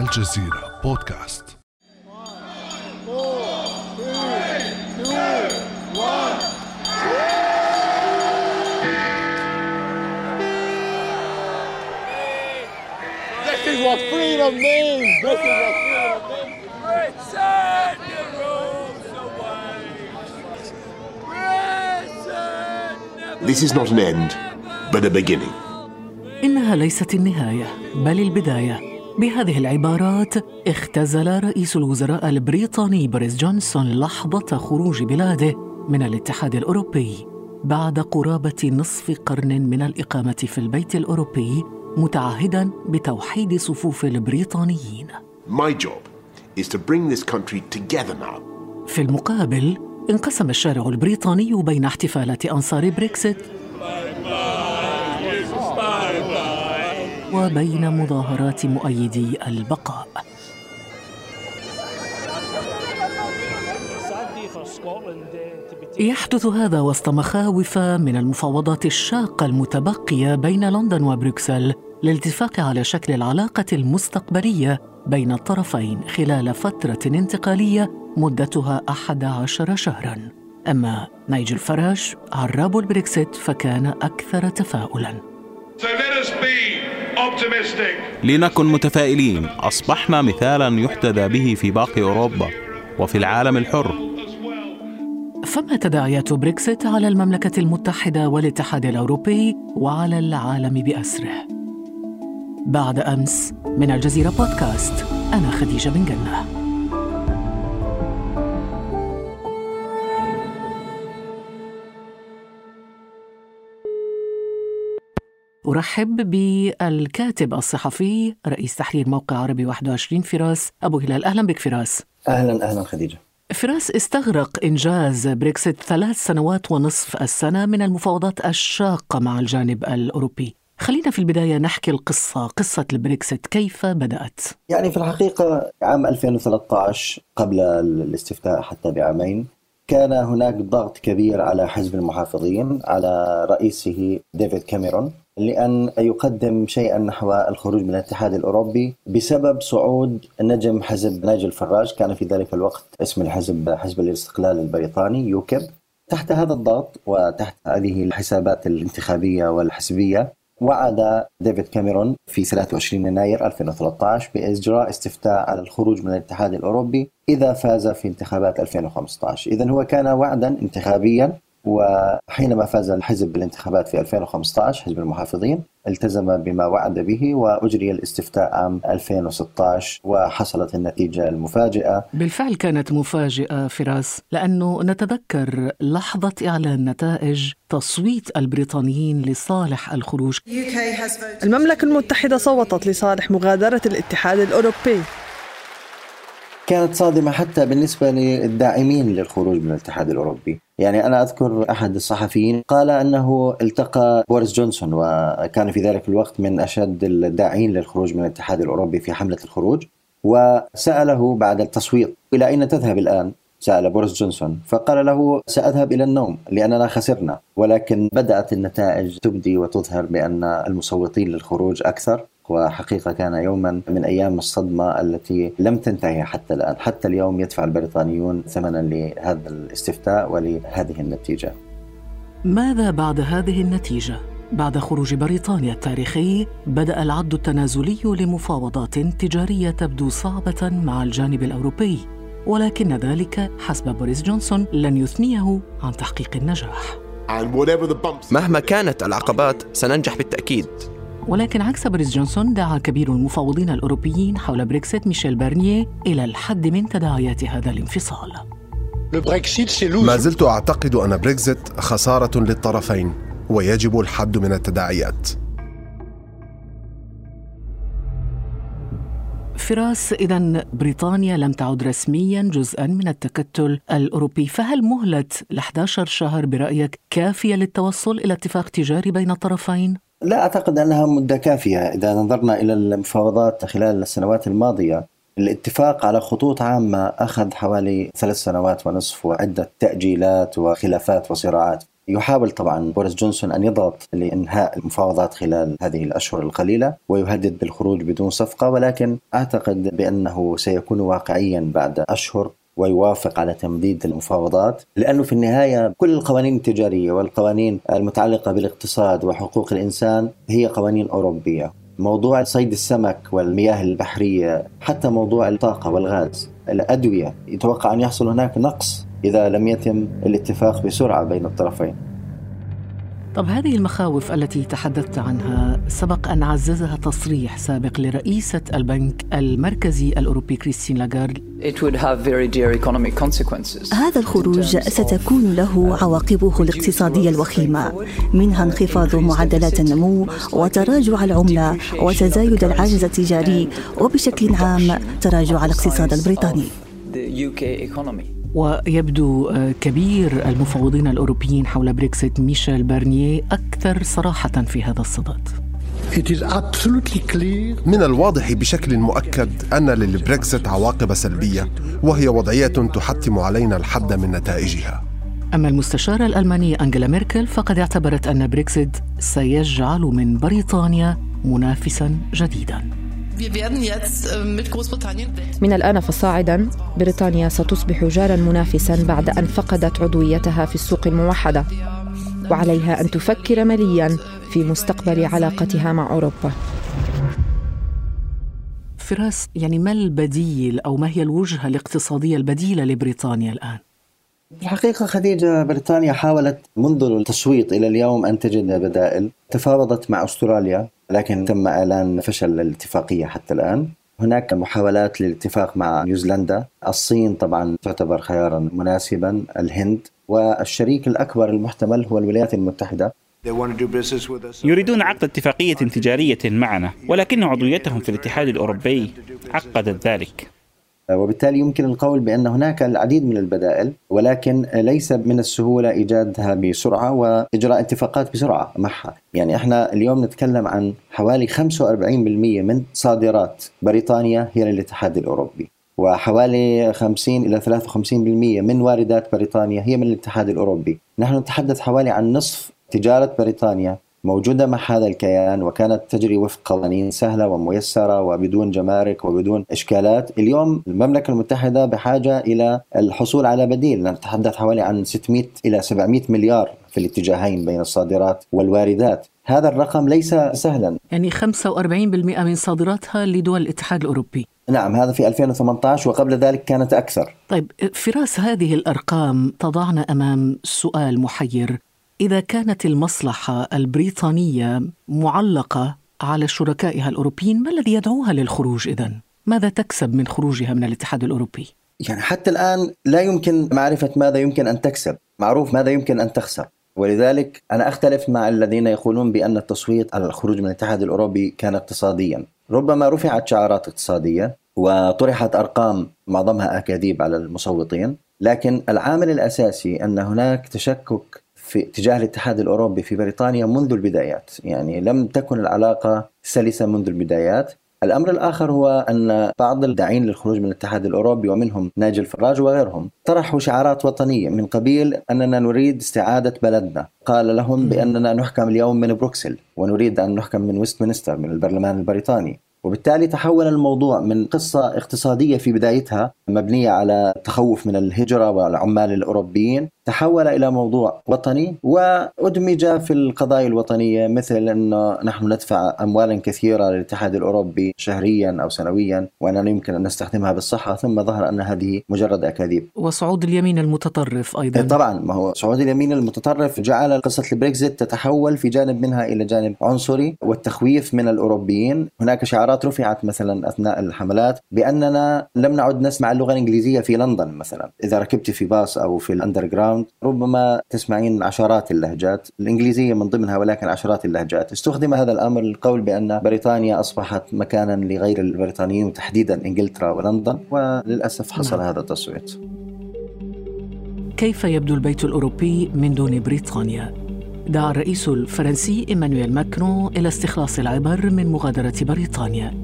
الجزيرة بودكاست This is what freedom means. This is what freedom means. Return the rules away. Return This is not an end, but a beginning. إنها ليست النهاية بل البداية بهذه العبارات اختزل رئيس الوزراء البريطاني بوريس جونسون لحظة خروج بلاده من الاتحاد الأوروبي بعد قرابة نصف قرن من الإقامة في البيت الأوروبي متعهدا بتوحيد صفوف البريطانيين My job is to bring this country together now. في المقابل انقسم الشارع البريطاني بين احتفالات أنصار بريكسيت وبين مظاهرات مؤيدي البقاء يحدث هذا وسط مخاوف من المفاوضات الشاقة المتبقية بين لندن وبروكسل للاتفاق على شكل العلاقة المستقبلية بين الطرفين خلال فترة انتقالية مدتها 11 شهراً. أما نيجل فراج عراب البريكسيت فكان أكثر تفاؤلاً. So let us be. لنكن متفائلين. أصبحنا مثالا يحتذى به في باقي أوروبا وفي العالم الحر. فما تداعيات بريكسيت على المملكة المتحدة والاتحاد الأوروبي وعلى العالم بأسره؟ بعد أمس من الجزيرة بودكاست أنا خديجة بن جنة. أرحب بالكاتب الصحفي رئيس تحرير موقع عربي 21 فراس أبو هلال. أهلا بك فراس. أهلا أهلا خديجة. فراس استغرق إنجاز بريكسيت ثلاث سنوات ونصف السنة من المفاوضات الشاقة مع الجانب الأوروبي. خلينا في البداية نحكي القصة قصة البريكسيت كيف بدأت؟ يعني في الحقيقة عام 2013 قبل الاستفتاء حتى بعامين كان هناك ضغط كبير على حزب المحافظين على رئيسه ديفيد كاميرون. لأن يقدم شيئا نحو الخروج من الاتحاد الأوروبي بسبب صعود نجم حزب ناجل فراج كان في ذلك الوقت اسم الحزب حزب الاستقلال البريطاني يوكب تحت هذا الضغط وتحت هذه الحسابات الانتخابية والحزبية وعد ديفيد كاميرون في 23 يناير 2013 بإجراء استفتاء على الخروج من الاتحاد الأوروبي إذا فاز في انتخابات 2015 إذا هو كان وعدا انتخابيا وحينما فاز الحزب بالانتخابات في 2015 حزب المحافظين التزم بما وعد به وأجري الاستفتاء عام 2016 وحصلت النتيجة المفاجئة. بالفعل كانت مفاجئة فراس لأنه نتذكر لحظة إعلان نتائج تصويت البريطانيين لصالح الخروج. المملكة المتحدة صوتت لصالح مغادرة الاتحاد الأوروبي. كانت صادمة حتى بالنسبة للداعمين للخروج من الاتحاد الأوروبي. يعني أنا أذكر أحد الصحفيين قال أنه التقى بوريس جونسون وكان في ذلك الوقت من أشد الداعين للخروج من الاتحاد الأوروبي في حملة الخروج وسأله بعد التصويت إلى أين تذهب الآن؟ سأل بوريس جونسون فقال له سأذهب إلى النوم لأننا خسرنا ولكن بدأت النتائج تبدي وتظهر بأن المصوتين للخروج أكثر وحقيقة كان يوما من أيام الصدمة التي لم تنتهي حتى الآن حتى اليوم يدفع البريطانيون ثمنا لهذا الاستفتاء ولهذه النتيجة ماذا بعد هذه النتيجة؟ بعد خروج بريطانيا التاريخي بدأ العد التنازلي لمفاوضات تجارية تبدو صعبة مع الجانب الأوروبي ولكن ذلك حسب بوريس جونسون لن يثنيه عن تحقيق النجاح And whatever the bumps. مهما كانت العقبات سننجح بالتأكيد ولكن عكس بوريس جونسون دعا كبير المفاوضين الأوروبيين حول بريكسيت ميشيل بارنييه إلى الحد من تداعيات هذا الانفصال. ما زلت أعتقد أن بريكزيت خسارة للطرفين ويجب الحد من التداعيات فراس إذا بريطانيا لم تعد رسميا جزءا من التكتل الأوروبي فهل مهلة ال 11 شهر برأيك كافية للتوصل إلى اتفاق تجاري بين الطرفين؟ لا أعتقد أنها مدة كافية. إذا نظرنا إلى المفاوضات خلال السنوات الماضية الاتفاق على خطوط عامة أخذ حوالي ثلاث سنوات ونصف وعدة تأجيلات وخلافات وصراعات. يحاول طبعا بوريس جونسون أن يضغط لإنهاء المفاوضات خلال هذه الأشهر القليلة ويهدد بالخروج بدون صفقة ولكن أعتقد بأنه سيكون واقعيا بعد أشهر ويوافق على تمديد المفاوضات لأنه في النهاية كل القوانين التجارية والقوانين المتعلقة بالاقتصاد وحقوق الإنسان هي قوانين أوروبية. موضوع صيد السمك والمياه البحرية حتى موضوع الطاقة والغاز الأدوية يتوقع أن يحصل هناك نقص إذا لم يتم الاتفاق بسرعة بين الطرفين. طب هذه المخاوف التي تحدثت عنها سبق أن عززها تصريح سابق لرئيسة البنك المركزي الأوروبي كريستين لاغارد. هذا الخروج ستكون له عواقبه الاقتصادية الوخيمة منها انخفاض معدلات النمو وتراجع العملة وتزايد العجز التجاري وبشكل عام تراجع الاقتصاد البريطاني. ويبدو آه، كبير المفاوضين الأوروبيين حول بريكسيت ميشيل بارنيه أكثر صراحة في هذا الصدد. من الواضح بشكل مؤكد أن للبريكسيت عواقب سلبية وهي وضعية تحتم علينا الحد من نتائجها. أما المستشارة الألمانية أنجلا ميركل فقد اعتبرت أن بريكسيت سيجعل من بريطانيا منافسا جديدا. من الآن فصاعدا بريطانيا ستصبح جارا منافسا بعد أن فقدت عضويتها في السوق الموحدة وعليها أن تفكر مليا في مستقبل علاقتها مع أوروبا فراس يعني ما البديل أو ما هي الوجهة الاقتصادية البديلة لبريطانيا الآن؟ الحقيقة خديجة بريطانيا حاولت منذ التصويت إلى اليوم أن تجد بدائل تفاوضت مع أستراليا لكن تم إعلان فشل الاتفاقية حتى الآن. هناك محاولات للاتفاق مع نيوزيلندا. الصين طبعا تعتبر خيارا مناسبا الهند والشريك الأكبر المحتمل هو الولايات المتحدة. يريدون عقد اتفاقية تجارية معنا ولكن عضويتهم في الاتحاد الأوروبي عقدت ذلك. وبالتالي يمكن القول بأن هناك العديد من البدائل ولكن ليس من السهولة إيجادها بسرعة وإجراء اتفاقات بسرعة معها. يعني إحنا اليوم نتكلم عن حوالي 45% من صادرات بريطانيا هي للاتحاد الأوروبي وحوالي 50 إلى 53% من واردات بريطانيا هي من الاتحاد الأوروبي. نحن نتحدث حوالي عن نصف تجارة بريطانيا. موجودة مع هذا الكيان وكانت تجري وفق قوانين سهلة وميسرة وبدون جمارك وبدون إشكالات. اليوم المملكة المتحدة بحاجة إلى الحصول على بديل. نتحدث حوالي عن 600 إلى 700 مليار في الاتجاهين بين الصادرات والواردات. هذا الرقم ليس سهلا. يعني 45% من صادراتها لدول الاتحاد الأوروبي. نعم هذا في 2018 وقبل ذلك كانت أكثر. طيب فراس هذه الأرقام تضعنا أمام سؤال محير. إذا كانت المصلحة البريطانية معلقة على شركائها الأوروبيين ما الذي يدعوها للخروج إذن؟ ماذا تكسب من خروجها من الاتحاد الأوروبي؟ يعني حتى الآن لا يمكن معرفة ماذا يمكن أن تكسب معروف ماذا يمكن أن تخسر ولذلك أنا أختلف مع الذين يقولون بأن التصويت على الخروج من الاتحاد الأوروبي كان اقتصاديا ربما رفعت شعارات اقتصادية وطرحت أرقام معظمها أكاذيب على المصوتين لكن العامل الأساسي أن هناك تشكك في اتجاه الاتحاد الأوروبي في بريطانيا منذ البدايات، يعني لم تكن العلاقة سلسة منذ البدايات، الأمر الآخر هو أن بعض الداعين للخروج من الاتحاد الأوروبي ومنهم ناجل فراج وغيرهم طرحوا شعارات وطنية من قبيل أننا نريد استعادة بلدنا، قال لهم بأننا نحكم اليوم من بروكسل ونريد أن نحكم من ويستمنستر من البرلمان البريطاني، وبالتالي تحول الموضوع من قصة اقتصادية في بدايتها مبنية على التخوف من الهجرة والعمال الأوروبيين تحول إلى موضوع وطني وأدمج في القضايا الوطنية مثل أنه نحن ندفع أموالا كثيرة للاتحاد الأوروبي شهريا أو سنويا وأننا يمكن أن نستخدمها بالصحة ثم ظهر أن هذه مجرد أكاذيب. وصعود اليمين المتطرف أيضا. طبعا ما هو صعود اليمين المتطرف جعل قصة البريكزيت تتحول في جانب منها إلى جانب عنصري والتخويف من الأوروبيين. هناك شعارات رفعت مثلا أثناء الحملات بأننا لم نعد نسمع اللغة الإنجليزية في لندن مثلا إذا ركبت في باص أو في underground ربما تسمعين عشرات اللهجات الإنجليزية من ضمنها ولكن عشرات اللهجات استخدم هذا الأمر للقول بأن بريطانيا أصبحت مكانا لغير البريطانيين وتحديدا إنجلترا ولندن وللأسف حصل نعم. هذا التصويت كيف يبدو البيت الأوروبي من دون بريطانيا؟ دعا الرئيس الفرنسي إيمانويل ماكرون إلى استخلاص العبر من مغادرة بريطانيا.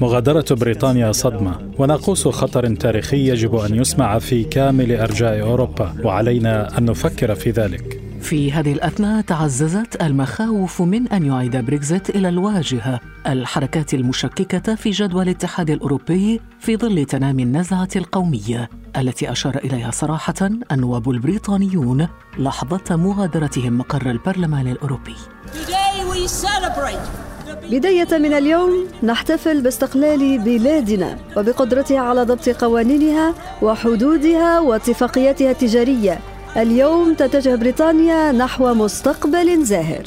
مغادرة بريطانيا صدمة. وناقوس خطر تاريخي يجب أن يسمع في كامل أرجاء أوروبا. وعلينا أن نفكر في ذلك. في هذه الأثناء تعززت المخاوف من أن يعيد بريكزيت إلى الواجهة. الحركات المشككة في جدوى الاتحاد الأوروبي في ظل تنامي النزعة القومية. التي أشار إليها صراحة النواب البريطانيون لحظة مغادرتهم مقر البرلمان الأوروبي. بداية من اليوم نحتفل باستقلال بلادنا وبقدرتها على ضبط قوانينها وحدودها واتفاقياتها التجارية. اليوم تتجه بريطانيا نحو مستقبل زاهر.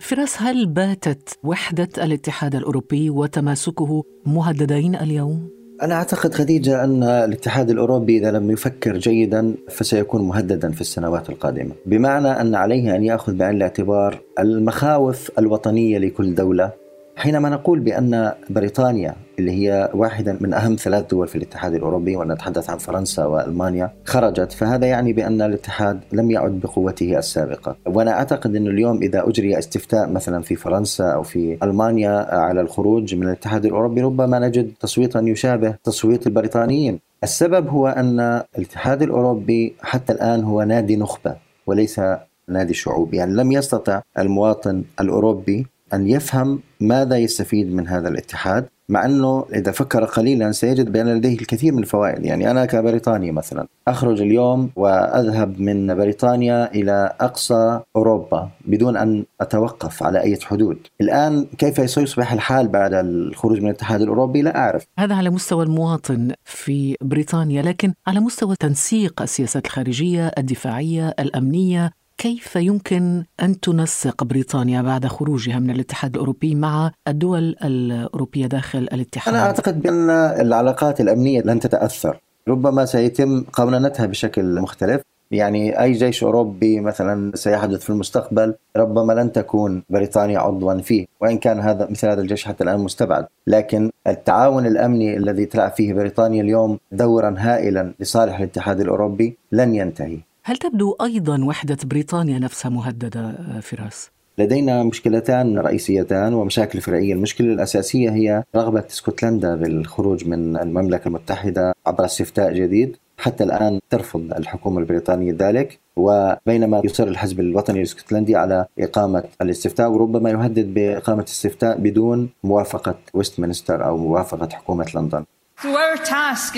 فراس هل باتت وحدة الاتحاد الأوروبي وتماسكه مهددين اليوم؟ أنا أعتقد خديجة أن الاتحاد الأوروبي إذا لم يفكر جيدا فسيكون مهددا في السنوات القادمة. بمعنى أن عليه أن يأخذ بعين الاعتبار المخاوف الوطنية لكل دولة حينما نقول بأن بريطانيا اللي هي واحدة من أهم ثلاث دول في الاتحاد الأوروبي ونتحدث عن فرنسا وألمانيا خرجت فهذا يعني بأن الاتحاد لم يعد بقوته السابقة. وأنا أعتقد أن اليوم إذا أجري استفتاء مثلا في فرنسا أو في ألمانيا على الخروج من الاتحاد الأوروبي ربما نجد تصويتا يشابه تصويت البريطانيين. السبب هو أن الاتحاد الأوروبي حتى الآن هو نادي نخبة وليس نادي شعوب. يعني لم يستطع المواطن الأوروبي أن يفهم ماذا يستفيد من هذا الاتحاد مع أنه إذا فكر قليلا سيجد بأن لديه الكثير من الفوائد. يعني أنا كبريطاني مثلا أخرج اليوم وأذهب من بريطانيا إلى أقصى أوروبا بدون أن أتوقف على أي حدود. الآن كيف سيصبح الحال بعد الخروج من الاتحاد الأوروبي؟ لا أعرف. هذا على مستوى المواطن في بريطانيا لكن على مستوى تنسيق السياسات الخارجية الدفاعية الأمنية. كيف يمكن أن تنسق بريطانيا بعد خروجها من الاتحاد الأوروبي مع الدول الأوروبية داخل الاتحاد؟ أنا أعتقد بأن العلاقات الأمنية لن تتأثر، ربما سيتم قوننتها بشكل مختلف، يعني أي جيش أوروبي مثلا سيحدث في المستقبل ربما لن تكون بريطانيا عضوا فيه، وإن كان هذا مثل هذا الجيش حتى الآن مستبعد، لكن التعاون الأمني الذي تلعب فيه بريطانيا اليوم دورا هائلا لصالح الاتحاد الأوروبي لن ينتهي. هل تبدو أيضا وحدة بريطانيا نفسها مهددة فراس؟ لدينا مشكلتان رئيسيتان ومشاكل فرعية. المشكلة الأساسية هي رغبة اسكتلندا بالخروج من المملكة المتحدة عبر استفتاء جديد. حتى الآن ترفض الحكومة البريطانية ذلك وبينما يصر الحزب الوطني الاسكتلندي على إقامة الاستفتاء وربما يهدد بإقامة استفتاء بدون موافقة ويستمنستر أو موافقة حكومة لندن.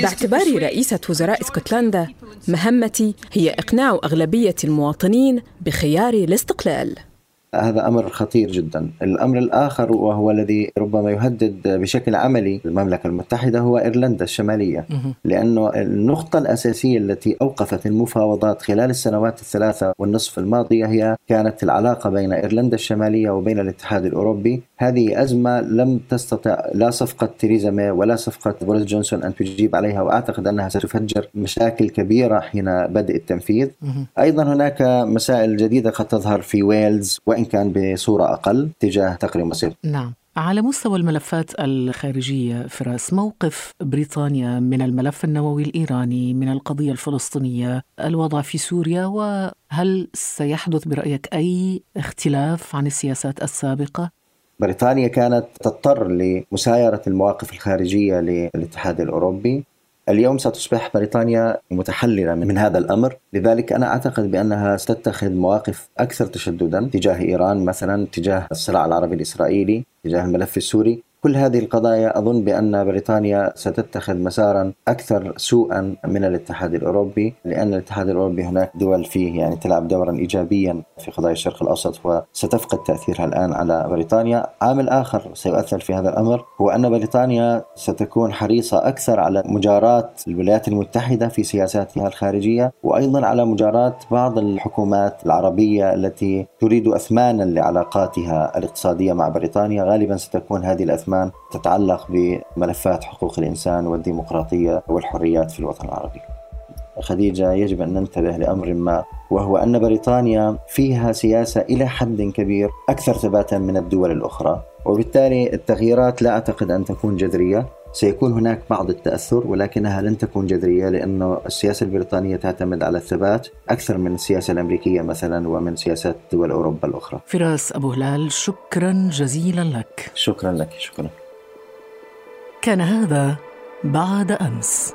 باعتباري رئيسة وزراء اسكتلندا مهمتي هي إقناع أغلبية المواطنين بخيار الاستقلال. هذا أمر خطير جدا. الأمر الآخر وهو الذي ربما يهدد بشكل عملي المملكة المتحدة هو إيرلندا الشمالية، لأنه النقطة الأساسية التي أوقفت المفاوضات خلال السنوات الثلاثة والنصف الماضية هي كانت العلاقة بين إيرلندا الشمالية وبين الاتحاد الأوروبي، هذه أزمة لم تستطع لا صفقة تيريزا ماي ولا صفقة بوريس جونسون أن تجيب عليها وأعتقد أنها ستفجر مشاكل كبيرة حين بدء التنفيذ. أيضا هناك مسائل جديدة قد تظهر في ويلز وإن كان بصورة أقل تجاه تقرير مصير نعم. على مستوى الملفات الخارجية فراس موقف بريطانيا من الملف النووي الإيراني من القضية الفلسطينية الوضع في سوريا وهل سيحدث برأيك أي اختلاف عن السياسات السابقة؟ بريطانيا كانت تضطر لمسايرة المواقف الخارجية للاتحاد الأوروبي. اليوم ستصبح بريطانيا متحللة من هذا الأمر. لذلك أنا أعتقد بأنها ستتخذ مواقف أكثر تشددا تجاه إيران مثلا تجاه الصراع العربي الإسرائيلي تجاه الملف السوري. كل هذه القضايا أظن بأن بريطانيا ستتخذ مسارا أكثر سوءا من الاتحاد الأوروبي لأن الاتحاد الأوروبي هناك دول فيه يعني تلعب دورا ايجابيا في قضايا الشرق الأوسط وستفقد تأثيرها الآن على بريطانيا، عامل آخر سيؤثر في هذا الأمر هو أن بريطانيا ستكون حريصة أكثر على مجاراه الولايات المتحدة في سياساتها الخارجية وأيضا على مجاراه بعض الحكومات العربية التي تريد اثمانا لعلاقاتها الاقتصادية مع بريطانيا، غالبا ستكون هذه الاثمان الأثمان تتعلق بملفات حقوق الإنسان والديمقراطية والحريات في الوطن العربي. خديجة يجب أن ننتبه لأمر ما وهو أن بريطانيا فيها سياسة إلى حد كبير أكثر ثباتا من الدول الأخرى وبالتالي التغييرات لا أعتقد أن تكون جذرية. سيكون هناك بعض التأثر ولكنها لن تكون جذرية لأنه السياسة البريطانية تعتمد على الثبات أكثر من السياسة الأمريكية مثلا ومن سياسات دول أوروبا الأخرى. فراس أبو هلال شكرا جزيلا لك. شكرا لك شكرا. كان هذا بعد أمس.